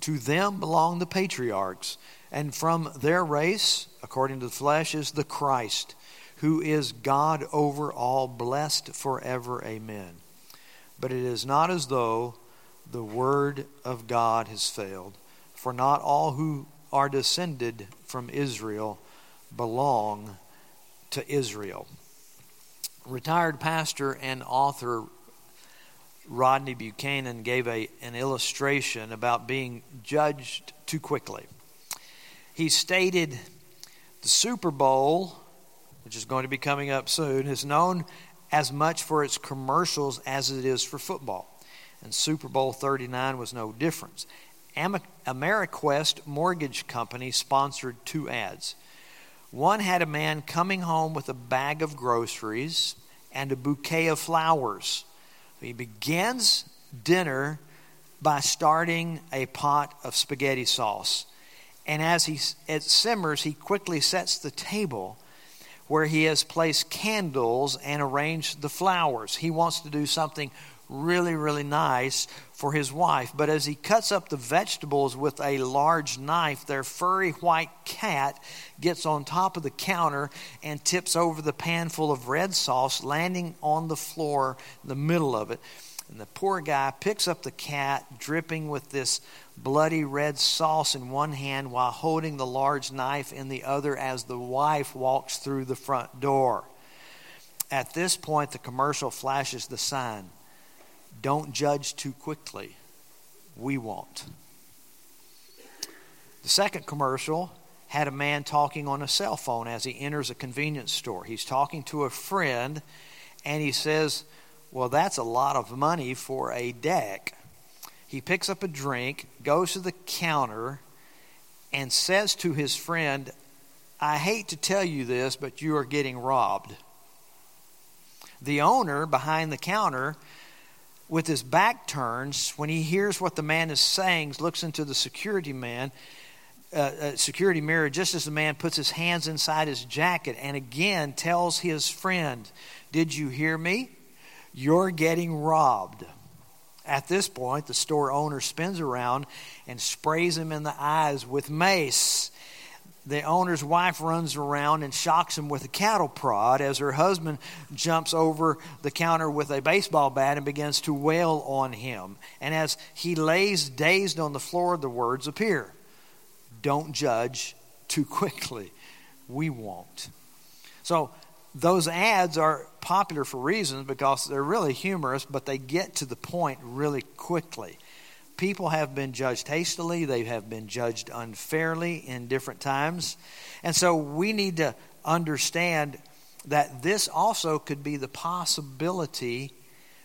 To them belong the patriarchs, and from their race, according to the flesh, is the Christ, who is God over all, blessed forever. Amen. But it is not as though the word of God has failed, for not all who are descended from Israel belong to Israel. Retired pastor and author Rodney Buchanan gave a, an illustration about being judged too quickly. He stated the Super Bowl, which is going to be coming up soon, is known as much for its commercials as it is for football. And Super Bowl 39 was no difference. Ameriquest Mortgage Company sponsored two ads. One had a man coming home with a bag of groceries and a bouquet of flowers. He begins dinner by starting a pot of spaghetti sauce. And as he, it simmers, he quickly sets the table where he has placed candles and arranged the flowers. He wants to do something really, really nice for his wife. But as he cuts up the vegetables with a large knife, their furry white cat gets on top of the counter and tips over the pan full of red sauce, landing on the floor in the middle of it. And the poor guy picks up the cat, dripping with this bloody red sauce in one hand while holding the large knife in the other as the wife walks through the front door. At this point, the commercial flashes the sign don't judge too quickly. We won't. The second commercial had a man talking on a cell phone as he enters a convenience store. He's talking to a friend and he says, Well, that's a lot of money for a deck. He picks up a drink, goes to the counter, and says to his friend, I hate to tell you this, but you are getting robbed. The owner behind the counter with his back turns, when he hears what the man is saying, looks into the security man, uh, uh, security mirror, just as the man puts his hands inside his jacket, and again tells his friend, "Did you hear me? You're getting robbed." At this point, the store owner spins around and sprays him in the eyes with mace the owner's wife runs around and shocks him with a cattle prod as her husband jumps over the counter with a baseball bat and begins to wail on him. And as he lays dazed on the floor, the words appear Don't judge too quickly. We won't. So, those ads are popular for reasons because they're really humorous, but they get to the point really quickly people have been judged hastily, they have been judged unfairly in different times. And so we need to understand that this also could be the possibility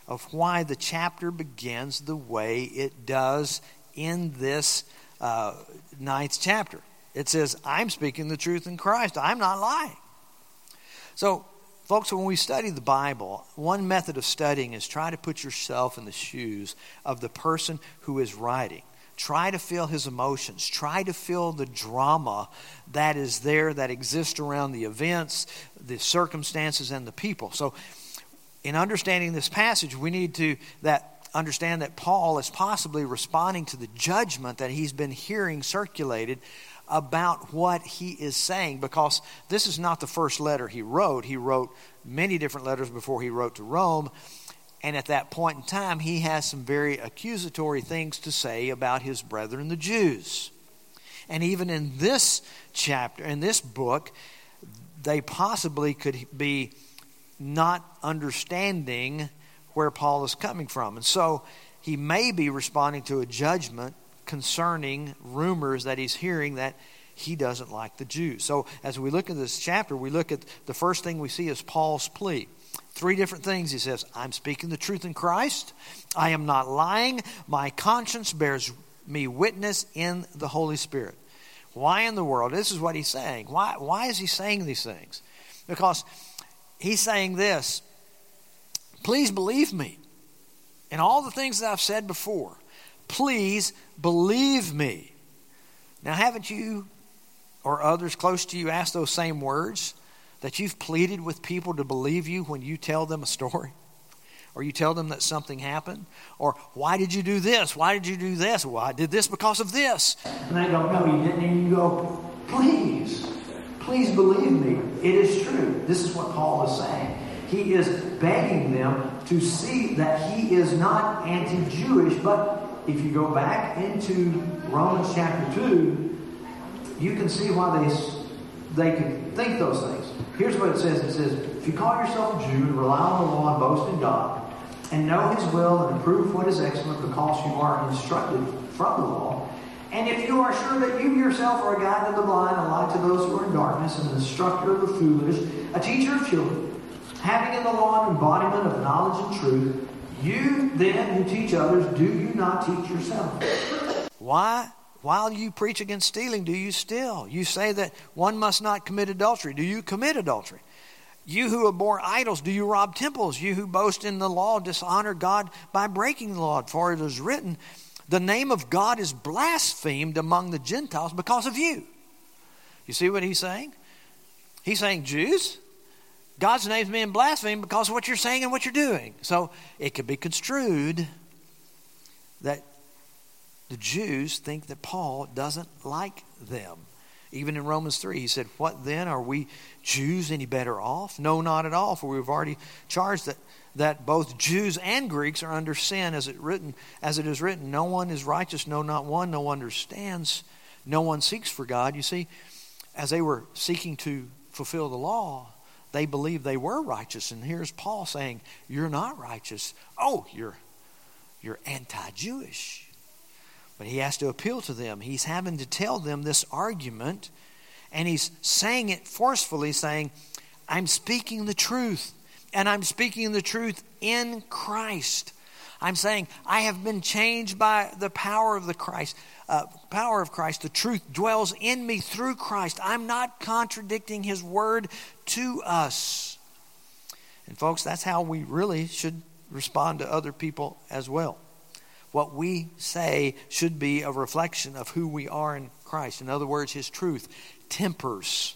of why the chapter begins the way it does in this uh, ninth chapter. It says, I'm speaking the truth in Christ, I'm not lying. So Folks, when we study the Bible, one method of studying is try to put yourself in the shoes of the person who is writing. Try to feel his emotions. Try to feel the drama that is there, that exists around the events, the circumstances, and the people. So, in understanding this passage, we need to that understand that Paul is possibly responding to the judgment that he's been hearing circulated about what he is saying because this is not the first letter he wrote. He wrote many different letters before he wrote to Rome. And at that point in time, he has some very accusatory things to say about his brethren, the Jews. And even in this chapter, in this book, they possibly could be not understanding where Paul is coming from. And so he may be responding to a judgment concerning rumors that he's hearing that he doesn't like the Jews. So as we look at this chapter, we look at the first thing we see is Paul's plea. Three different things he says I'm speaking the truth in Christ, I am not lying, my conscience bears me witness in the Holy Spirit. Why in the world? This is what he's saying. Why, why is he saying these things? Because he's saying this please believe me in all the things that I've said before. Please believe me. Now, haven't you or others close to you asked those same words that you've pleaded with people to believe you when you tell them a story? Or you tell them that something happened? Or why did you do this? Why did you do this? Well, did this because of this. And they don't know you didn't. And you go, please, please believe me. It is true. This is what Paul is saying. He is begging them to see that he is not anti Jewish, but if you go back into Romans chapter 2, you can see why they, they could think those things. Here's what it says it says, If you call yourself a Jew and rely on the law and boast in God, and know his will and approve what is excellent because you are instructed from the law, and if you are sure that you yourself are a guide to the blind, a light to those who are in darkness, an instructor of the foolish, a teacher of children, having in the law an embodiment of knowledge and truth, you then who teach others, do you not teach yourself? Why? While you preach against stealing, do you steal? You say that one must not commit adultery. Do you commit adultery? You who abhor idols, do you rob temples? You who boast in the law, dishonor God by breaking the law. For it is written, the name of God is blasphemed among the Gentiles because of you. You see what he's saying? He's saying, Jews, God's name is being blasphemed because of what you're saying and what you're doing. So it could be construed that the Jews think that Paul doesn't like them. Even in Romans 3, he said, What then? Are we Jews any better off? No, not at all, for we've already charged that, that both Jews and Greeks are under sin, as it, written, as it is written. No one is righteous, no, not one. No one understands. No one seeks for God. You see, as they were seeking to fulfill the law, they believed they were righteous. And here's Paul saying, You're not righteous. Oh, you're, you're anti Jewish. But he has to appeal to them. He's having to tell them this argument, and he's saying it forcefully, saying, I'm speaking the truth, and I'm speaking the truth in Christ. I'm saying I have been changed by the power of the Christ, uh, power of Christ. The truth dwells in me through Christ. I'm not contradicting His word to us. And folks, that's how we really should respond to other people as well. What we say should be a reflection of who we are in Christ. In other words, His truth tempers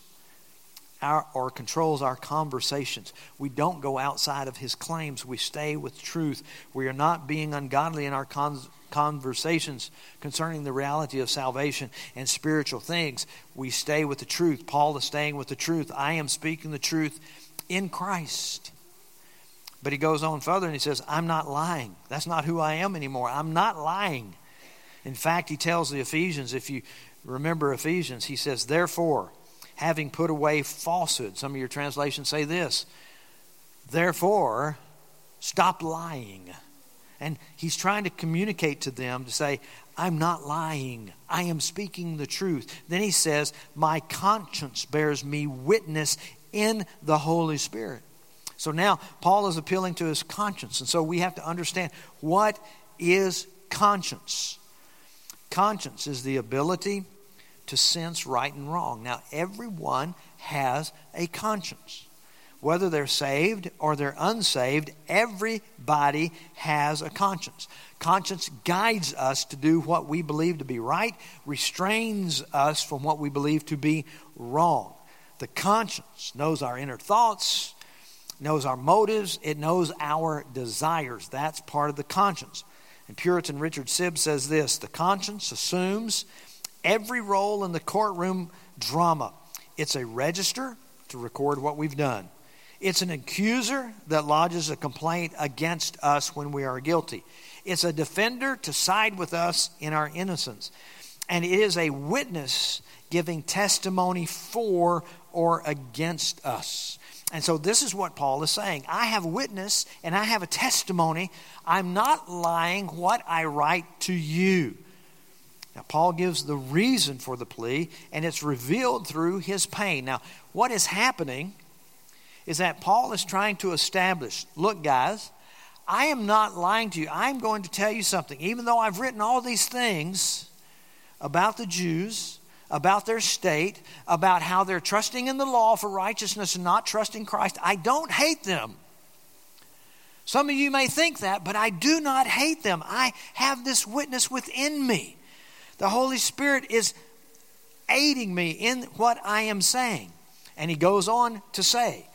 our, or controls our conversations. We don't go outside of his claims. We stay with truth. We are not being ungodly in our con- conversations concerning the reality of salvation and spiritual things. We stay with the truth. Paul is staying with the truth. I am speaking the truth in Christ. But he goes on further and he says, I'm not lying. That's not who I am anymore. I'm not lying. In fact, he tells the Ephesians, if you remember Ephesians, he says, Therefore, having put away falsehood. Some of your translations say this. Therefore, stop lying. And he's trying to communicate to them to say, I'm not lying. I am speaking the truth. Then he says, My conscience bears me witness in the Holy Spirit. So now Paul is appealing to his conscience. And so we have to understand what is conscience? Conscience is the ability to sense right and wrong. Now, everyone has a conscience. Whether they're saved or they're unsaved, everybody has a conscience. Conscience guides us to do what we believe to be right, restrains us from what we believe to be wrong. The conscience knows our inner thoughts, knows our motives, it knows our desires. That's part of the conscience. And Puritan Richard Sibbes says this the conscience assumes every role in the courtroom drama. It's a register to record what we've done. It's an accuser that lodges a complaint against us when we are guilty. It's a defender to side with us in our innocence. And it is a witness giving testimony for or against us. And so this is what Paul is saying. I have witness and I have a testimony. I'm not lying what I write to you. Now, Paul gives the reason for the plea, and it's revealed through his pain. Now, what is happening is that Paul is trying to establish look, guys, I am not lying to you. I'm going to tell you something. Even though I've written all these things, about the Jews, about their state, about how they're trusting in the law for righteousness and not trusting Christ. I don't hate them. Some of you may think that, but I do not hate them. I have this witness within me. The Holy Spirit is aiding me in what I am saying. And he goes on to say,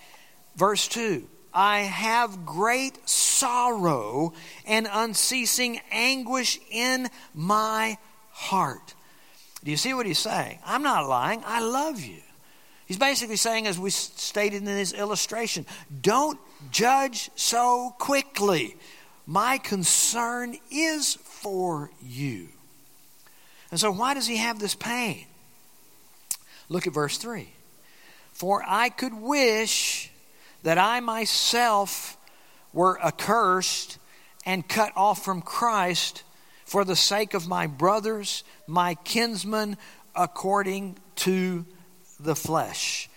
verse 2 I have great sorrow and unceasing anguish in my heart. Do you see what he's saying? I'm not lying. I love you. He's basically saying, as we stated in this illustration, don't judge so quickly. My concern is for you. And so, why does he have this pain? Look at verse 3. For I could wish that I myself were accursed and cut off from Christ for the sake of my brothers, my kinsmen, according to the flesh.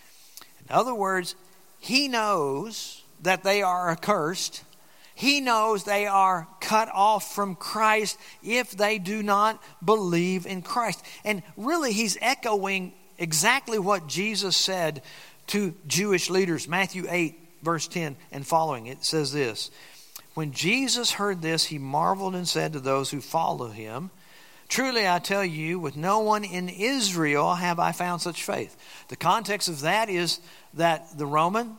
In other words, he knows that they are accursed. He knows they are cut off from Christ if they do not believe in Christ. And really, he's echoing exactly what Jesus said to Jewish leaders. Matthew 8, verse 10 and following, it says this When Jesus heard this, he marveled and said to those who follow him, Truly I tell you, with no one in Israel have I found such faith. The context of that is that the Roman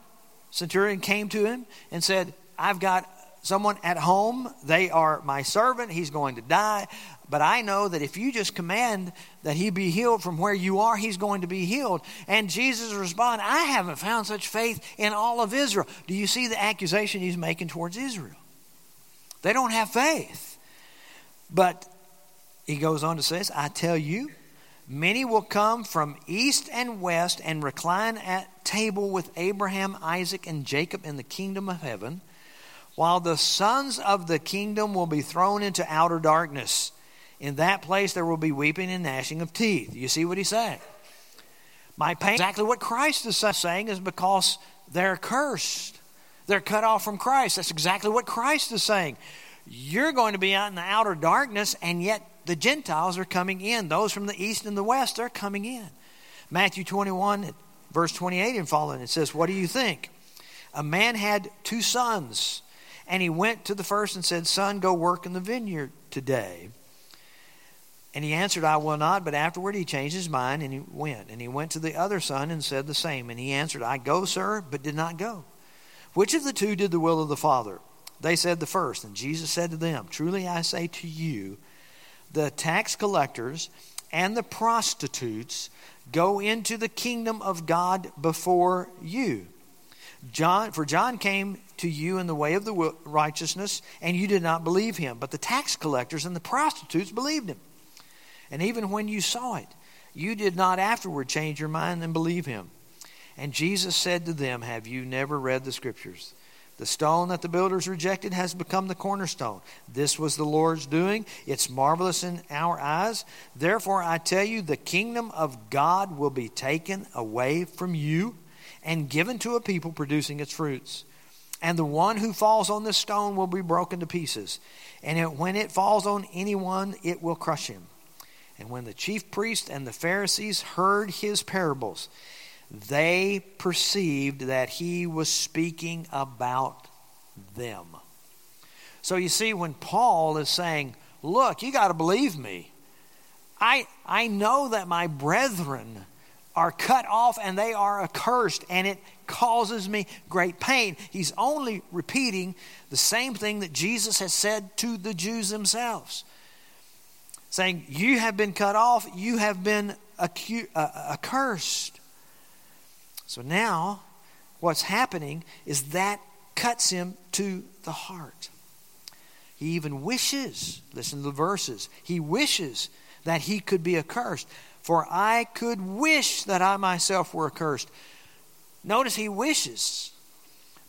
centurion came to him and said, I've got someone at home. They are my servant. He's going to die. But I know that if you just command that he be healed from where you are, he's going to be healed. And Jesus responded, I haven't found such faith in all of Israel. Do you see the accusation he's making towards Israel? They don't have faith. But he goes on to say, I tell you, many will come from east and west and recline at table with Abraham, Isaac, and Jacob in the kingdom of heaven, while the sons of the kingdom will be thrown into outer darkness. In that place there will be weeping and gnashing of teeth. You see what he's saying? My pain, exactly what Christ is saying, is because they're cursed. They're cut off from Christ. That's exactly what Christ is saying. You're going to be out in the outer darkness, and yet the Gentiles are coming in. Those from the east and the west are coming in. Matthew 21, verse 28 and following, it says, What do you think? A man had two sons, and he went to the first and said, Son, go work in the vineyard today. And he answered, I will not. But afterward he changed his mind and he went. And he went to the other son and said the same. And he answered, I go, sir, but did not go. Which of the two did the will of the Father? They said the first. And Jesus said to them, Truly I say to you, the tax collectors and the prostitutes go into the kingdom of God before you. John, for John came to you in the way of the righteousness, and you did not believe him. But the tax collectors and the prostitutes believed him. And even when you saw it, you did not afterward change your mind and believe him. And Jesus said to them, Have you never read the scriptures? The stone that the builders rejected has become the cornerstone. This was the Lord's doing. It's marvelous in our eyes. Therefore, I tell you, the kingdom of God will be taken away from you and given to a people producing its fruits. And the one who falls on this stone will be broken to pieces. And it, when it falls on anyone, it will crush him. And when the chief priests and the Pharisees heard his parables, they perceived that he was speaking about them. So you see, when Paul is saying, Look, you got to believe me. I, I know that my brethren are cut off and they are accursed, and it causes me great pain. He's only repeating the same thing that Jesus has said to the Jews themselves saying, You have been cut off, you have been uh, uh, accursed. So now, what's happening is that cuts him to the heart. He even wishes, listen to the verses, he wishes that he could be accursed. For I could wish that I myself were accursed. Notice he wishes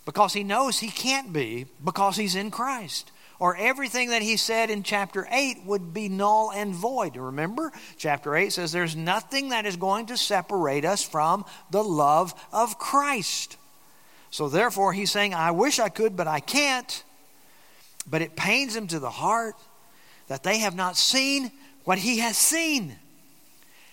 because he knows he can't be because he's in Christ or everything that he said in chapter 8 would be null and void. Remember, chapter 8 says there's nothing that is going to separate us from the love of Christ. So therefore, he's saying, I wish I could, but I can't. But it pains him to the heart that they have not seen what he has seen.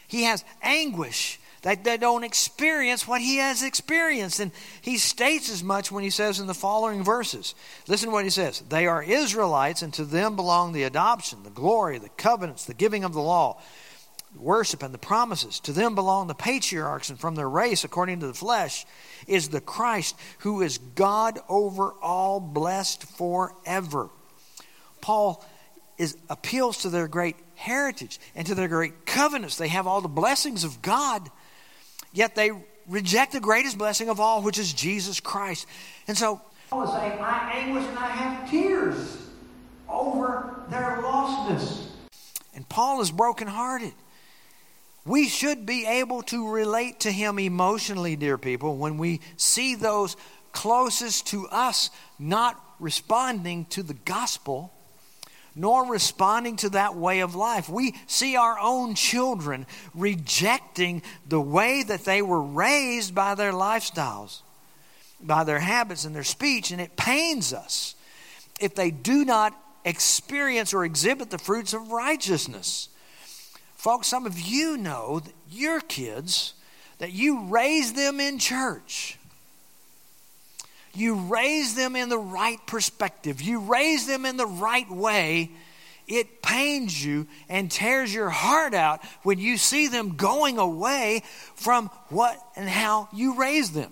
he has anguish that they don't experience what he has experienced. And he states as much when he says in the following verses. Listen to what he says They are Israelites, and to them belong the adoption, the glory, the covenants, the giving of the law, worship, and the promises. To them belong the patriarchs, and from their race, according to the flesh, is the Christ, who is God over all, blessed forever. Paul is, appeals to their great heritage and to their great covenants. They have all the blessings of God Yet they reject the greatest blessing of all, which is Jesus Christ. And so, Paul is saying, I anguish and I have tears over their lostness. And Paul is brokenhearted. We should be able to relate to him emotionally, dear people, when we see those closest to us not responding to the gospel nor responding to that way of life. We see our own children rejecting the way that they were raised by their lifestyles, by their habits and their speech, and it pains us if they do not experience or exhibit the fruits of righteousness. Folks, some of you know that your kids, that you raise them in church you raise them in the right perspective, you raise them in the right way, it pains you and tears your heart out when you see them going away from what and how you raised them.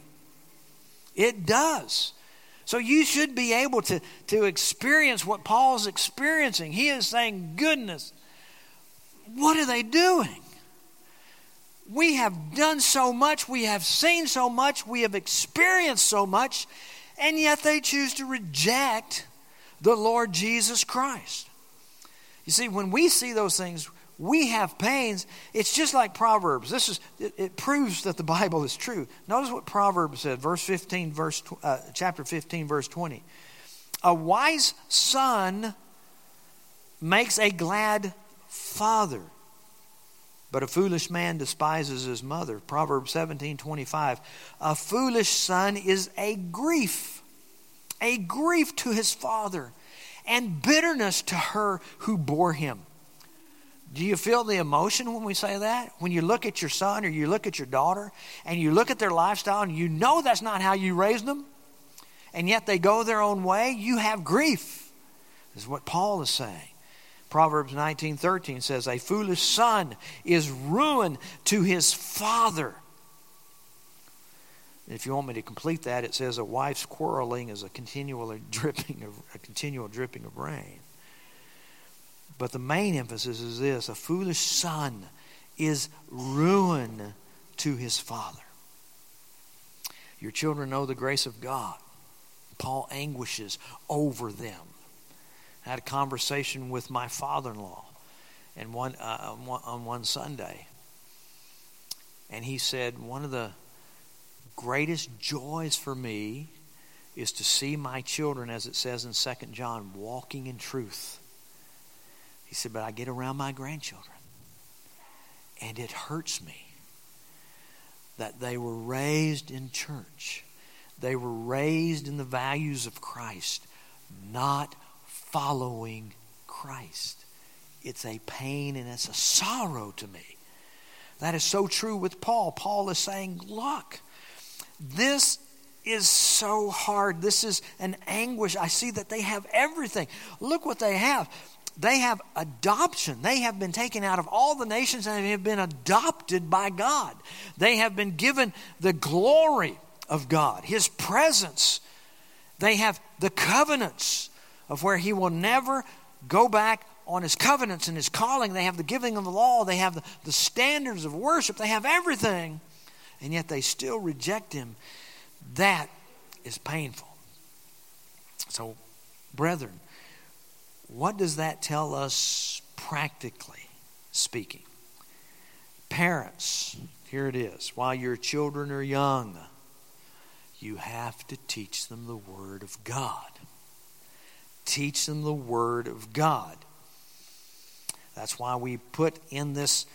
It does. So you should be able to, to experience what Paul's experiencing. He is saying, Goodness, what are they doing? We have done so much, we have seen so much, we have experienced so much, and yet they choose to reject the Lord Jesus Christ. You see, when we see those things, we have pains. It's just like Proverbs. This is it, it proves that the Bible is true. Notice what Proverbs said, verse 15, verse uh, chapter 15, verse 20. A wise son makes a glad father, but a foolish man despises his mother. Proverbs 17 25. A foolish son is a grief, a grief to his father, and bitterness to her who bore him. Do you feel the emotion when we say that? When you look at your son or you look at your daughter and you look at their lifestyle and you know that's not how you raised them, and yet they go their own way, you have grief. Is what Paul is saying. Proverbs 19:13 says a foolish son is ruin to his father. If you want me to complete that, it says a wife's quarreling is a continual dripping of a continual dripping of rain. But the main emphasis is this a foolish son is ruin to his father. Your children know the grace of God. Paul anguishes over them. I had a conversation with my father-in-law and one, uh, on, one, on one Sunday. And he said, one of the greatest joys for me is to see my children, as it says in Second John, walking in truth. He said, but I get around my grandchildren, and it hurts me that they were raised in church. They were raised in the values of Christ, not following Christ. It's a pain and it's a sorrow to me. That is so true with Paul. Paul is saying, Look, this is so hard. This is an anguish. I see that they have everything. Look what they have. They have adoption. They have been taken out of all the nations and have been adopted by God. They have been given the glory of God, His presence. They have the covenants of where he will never go back on his covenants and his calling. They have the giving of the law, they have the, the standards of worship, they have everything, and yet they still reject him. That is painful. So, brethren, what does that tell us practically speaking? Parents, here it is. While your children are young, you have to teach them the Word of God. Teach them the Word of God. That's why we put in this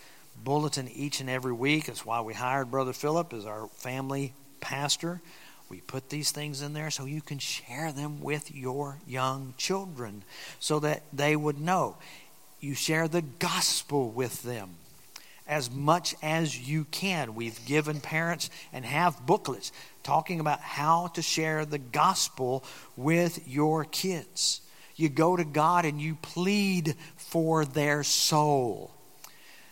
bulletin each and every week. That's why we hired Brother Philip as our family pastor. We put these things in there so you can share them with your young children so that they would know. You share the gospel with them as much as you can. We've given parents and have booklets talking about how to share the gospel with your kids. You go to God and you plead for their soul.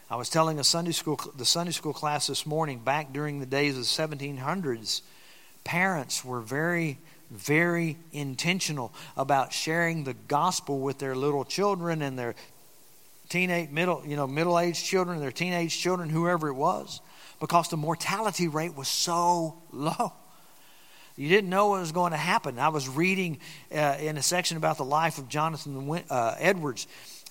I was telling a Sunday school the Sunday school class this morning back during the days of the 1700s parents were very very intentional about sharing the gospel with their little children and their teenage middle you know middle-aged children their teenage children whoever it was because the mortality rate was so low you didn't know what was going to happen i was reading uh, in a section about the life of jonathan uh, edwards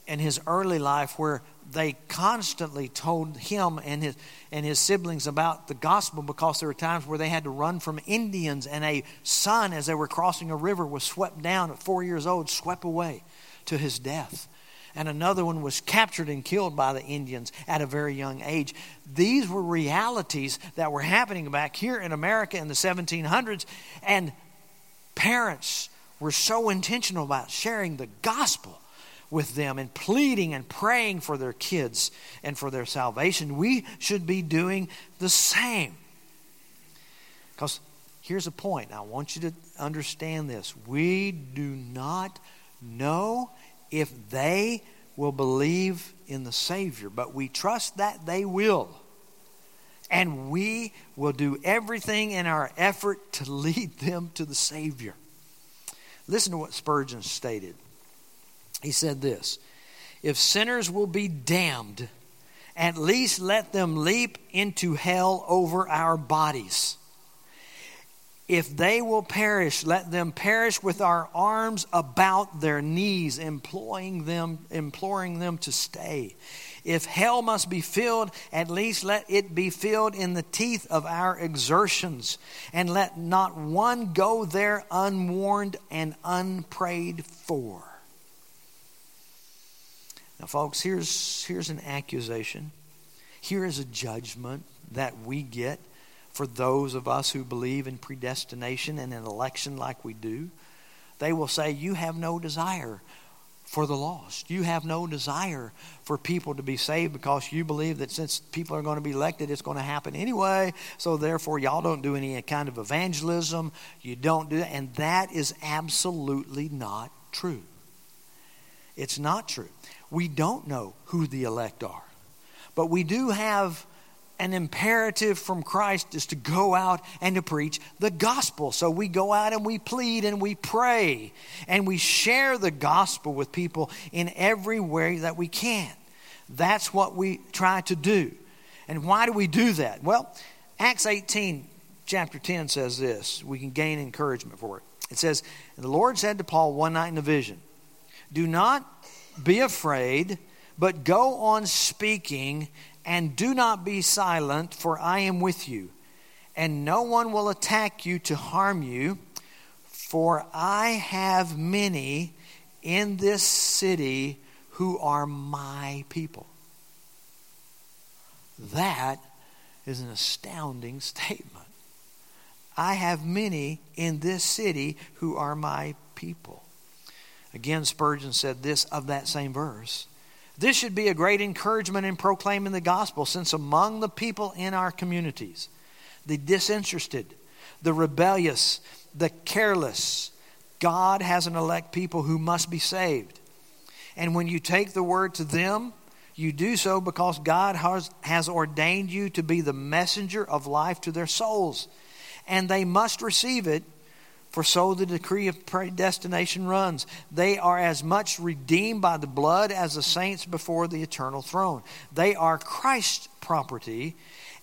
and his early life where they constantly told him and his, and his siblings about the gospel because there were times where they had to run from Indians, and a son, as they were crossing a river, was swept down at four years old, swept away to his death. And another one was captured and killed by the Indians at a very young age. These were realities that were happening back here in America in the 1700s, and parents were so intentional about sharing the gospel with them and pleading and praying for their kids and for their salvation. We should be doing the same. Because here's a point. I want you to understand this. We do not know if they will believe in the Savior, but we trust that they will. And we will do everything in our effort to lead them to the Savior. Listen to what Spurgeon stated. He said this If sinners will be damned, at least let them leap into hell over our bodies. If they will perish, let them perish with our arms about their knees, imploring them, imploring them to stay. If hell must be filled, at least let it be filled in the teeth of our exertions, and let not one go there unwarned and unprayed for. Now, folks, here's, here's an accusation. Here is a judgment that we get for those of us who believe in predestination and an election like we do. They will say, You have no desire for the lost. You have no desire for people to be saved because you believe that since people are going to be elected, it's going to happen anyway. So therefore, y'all don't do any kind of evangelism. You don't do that. And that is absolutely not true. It's not true. We don't know who the elect are. But we do have an imperative from Christ is to go out and to preach the gospel. So we go out and we plead and we pray and we share the gospel with people in every way that we can. That's what we try to do. And why do we do that? Well, Acts 18, chapter 10 says this. We can gain encouragement for it. It says, The Lord said to Paul one night in a vision, Do not be afraid, but go on speaking, and do not be silent, for I am with you. And no one will attack you to harm you, for I have many in this city who are my people. That is an astounding statement. I have many in this city who are my people. Again, Spurgeon said this of that same verse. This should be a great encouragement in proclaiming the gospel, since among the people in our communities, the disinterested, the rebellious, the careless, God has an elect people who must be saved. And when you take the word to them, you do so because God has, has ordained you to be the messenger of life to their souls. And they must receive it for so the decree of predestination runs. They are as much redeemed by the blood as the saints before the eternal throne. They are Christ's property,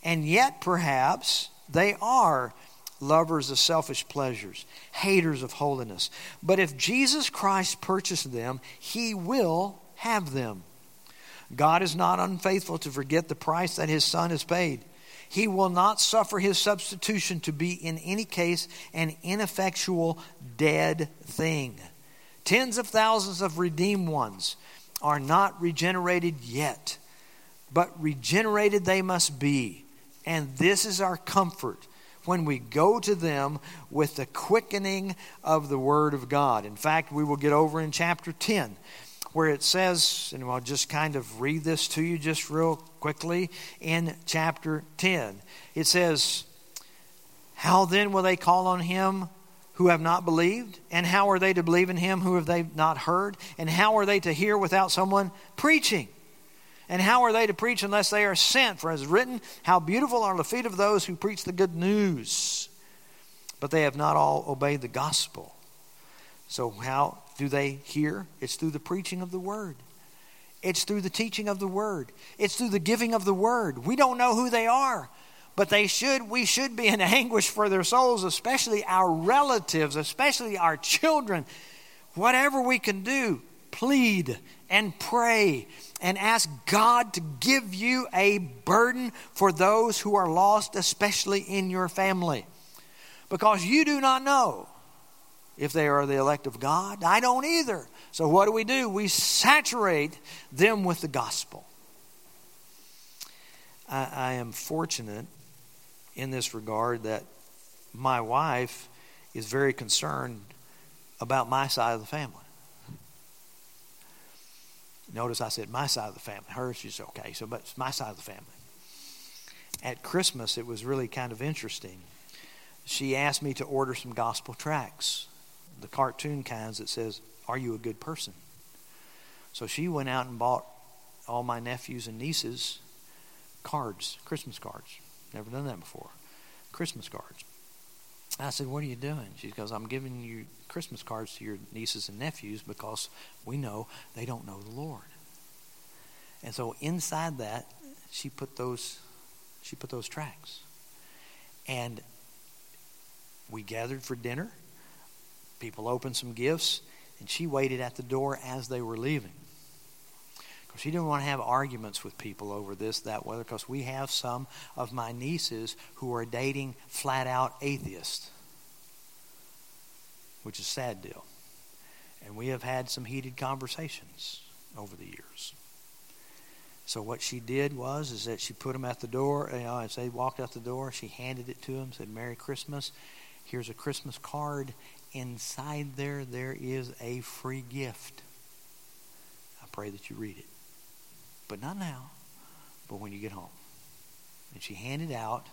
and yet perhaps they are lovers of selfish pleasures, haters of holiness. But if Jesus Christ purchased them, he will have them. God is not unfaithful to forget the price that his son has paid. He will not suffer his substitution to be, in any case, an ineffectual, dead thing. Tens of thousands of redeemed ones are not regenerated yet, but regenerated they must be. And this is our comfort when we go to them with the quickening of the Word of God. In fact, we will get over in chapter 10 where it says, and I'll just kind of read this to you just real quickly in chapter 10. It says, How then will they call on him who have not believed? And how are they to believe in him who have they not heard? And how are they to hear without someone preaching? And how are they to preach unless they are sent? For as written, How beautiful are the feet of those who preach the good news. But they have not all obeyed the gospel. So, how do they hear? It's through the preaching of the word. It's through the teaching of the word. It's through the giving of the word. We don't know who they are, but they should we should be in anguish for their souls, especially our relatives, especially our children. Whatever we can do, plead and pray and ask God to give you a burden for those who are lost, especially in your family. Because you do not know if they are the elect of God. I don't either. So, what do we do? We saturate them with the gospel. I, I am fortunate in this regard that my wife is very concerned about my side of the family. Notice I said my side of the family. Hers is okay, so but it's my side of the family. At Christmas, it was really kind of interesting. She asked me to order some gospel tracts, the cartoon kinds that says, "Are you a good person?" So she went out and bought all my nephews and nieces cards, Christmas cards. Never done that before. Christmas cards. I said, What are you doing? She goes, I'm giving you Christmas cards to your nieces and nephews because we know they don't know the Lord. And so inside that, she put those she put those tracks. And we gathered for dinner. People opened some gifts, and she waited at the door as they were leaving. Because she didn't want to have arguments with people over this, that, whether, because we have some of my nieces who are dating flat out atheists, which is a sad deal. And we have had some heated conversations over the years. So what she did was is that she put them at the door. You know, as they walked out the door, she handed it to them, said "Merry Christmas." Here's a Christmas card. Inside there, there is a free gift. I pray that you read it but not now, but when you get home. And she handed out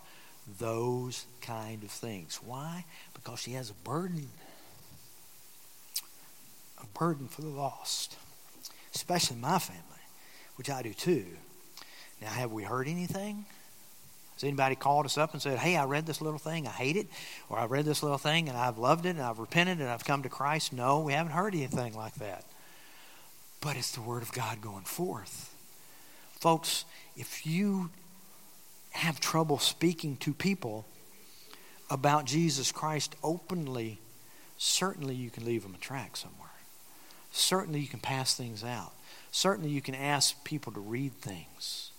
those kind of things. Why? Because she has a burden. A burden for the lost, especially my family, which I do too. Now, have we heard anything? Has anybody called us up and said, Hey, I read this little thing, I hate it, or I read this little thing and I've loved it and I've repented and I've come to Christ? No, we haven't heard anything like that. But it's the Word of God going forth. Folks, if you have trouble speaking to people about Jesus Christ openly, certainly you can leave them a tract somewhere. Certainly you can pass things out. Certainly you can ask people to read things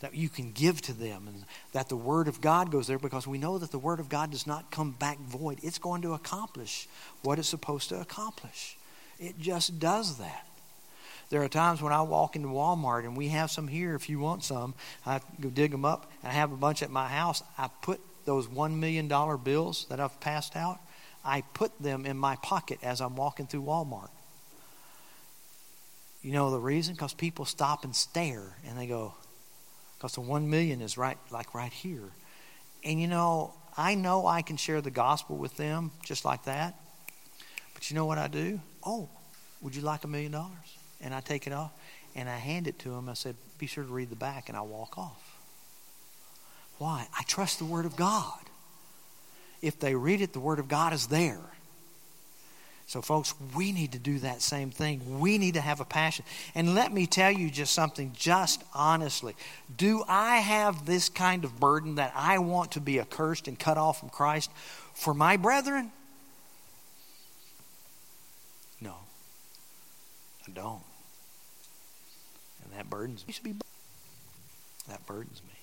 that you can give to them and that the Word of God goes there because we know that the Word of God does not come back void. It's going to accomplish what it's supposed to accomplish. It just does that. There are times when I walk into Walmart and we have some here if you want some. I go dig them up and I have a bunch at my house. I put those $1 million bills that I've passed out, I put them in my pocket as I'm walking through Walmart. You know the reason? Because people stop and stare and they go, because the one million is right, like right here. And you know, I know I can share the gospel with them just like that. But you know what I do? Oh, would you like a million dollars? and I take it off and I hand it to him. I said, Be sure to read the back, and I walk off. Why? I trust the Word of God. If they read it, the Word of God is there. So, folks, we need to do that same thing. We need to have a passion. And let me tell you just something, just honestly. Do I have this kind of burden that I want to be accursed and cut off from Christ for my brethren? No, I don't. And that burdens me. That burdens me.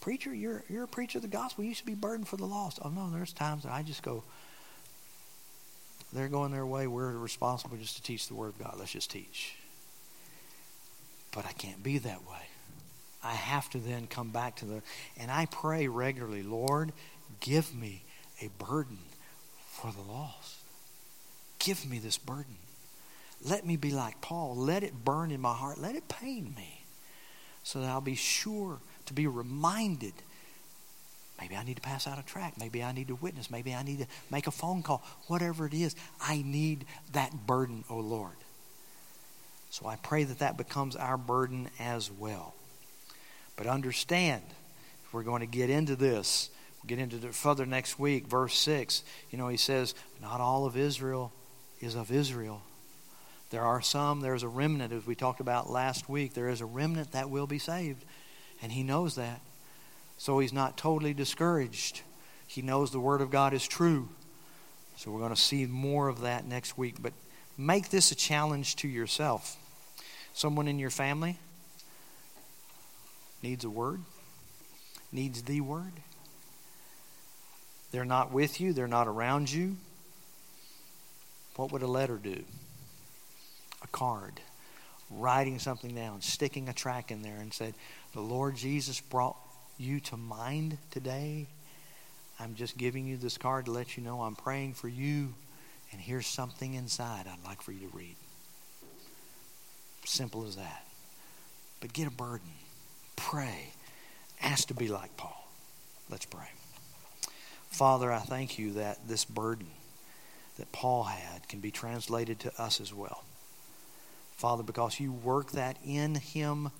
Preacher, you're, you're a preacher of the gospel. You should be burdened for the lost. Oh, no, there's times that I just go, they're going their way. We're responsible just to teach the Word of God. Let's just teach. But I can't be that way. I have to then come back to the, and I pray regularly, Lord, give me a burden for the lost. Give me this burden. Let me be like Paul. Let it burn in my heart. Let it pain me so that I'll be sure to be reminded. Maybe I need to pass out a tract. Maybe I need to witness. Maybe I need to make a phone call. Whatever it is, I need that burden, O oh Lord. So I pray that that becomes our burden as well. But understand, if we're going to get into this, we'll get into it further next week, verse 6. You know, he says, Not all of Israel is of Israel. There are some, there's a remnant, as we talked about last week. There is a remnant that will be saved. And he knows that. So he's not totally discouraged. He knows the Word of God is true. So we're going to see more of that next week. But make this a challenge to yourself. Someone in your family needs a word, needs the word. They're not with you, they're not around you. What would a letter do? A card, writing something down, sticking a tract in there and said, The Lord Jesus brought you to mind today. I'm just giving you this card to let you know I'm praying for you, and here's something inside I'd like for you to read. Simple as that. But get a burden. Pray. Ask to be like Paul. Let's pray. Father, I thank you that this burden that Paul had can be translated to us as well. Father, because you work that in him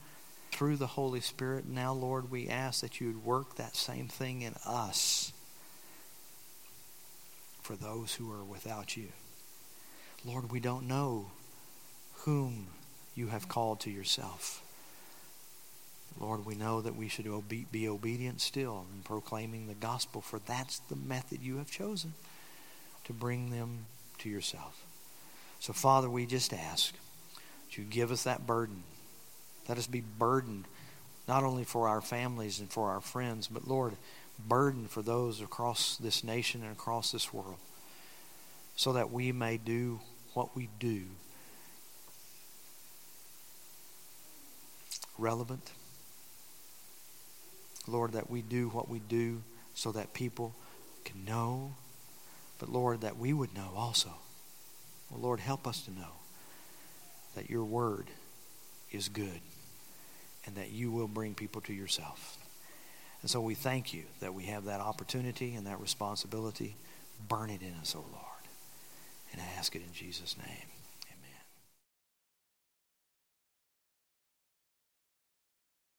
through the Holy Spirit, now, Lord, we ask that you would work that same thing in us for those who are without you. Lord, we don't know whom you have called to yourself. Lord, we know that we should be obedient still in proclaiming the gospel, for that's the method you have chosen to bring them to yourself. So, Father, we just ask that you give us that burden. Let us be burdened not only for our families and for our friends, but, Lord, burden for those across this nation and across this world, so that we may do what we do relevant. Lord, that we do what we do so that people can know, but Lord, that we would know also. Well, Lord, help us to know that your word is good and that you will bring people to yourself. And so we thank you that we have that opportunity and that responsibility. Burn it in us, O oh Lord. And I ask it in Jesus' name.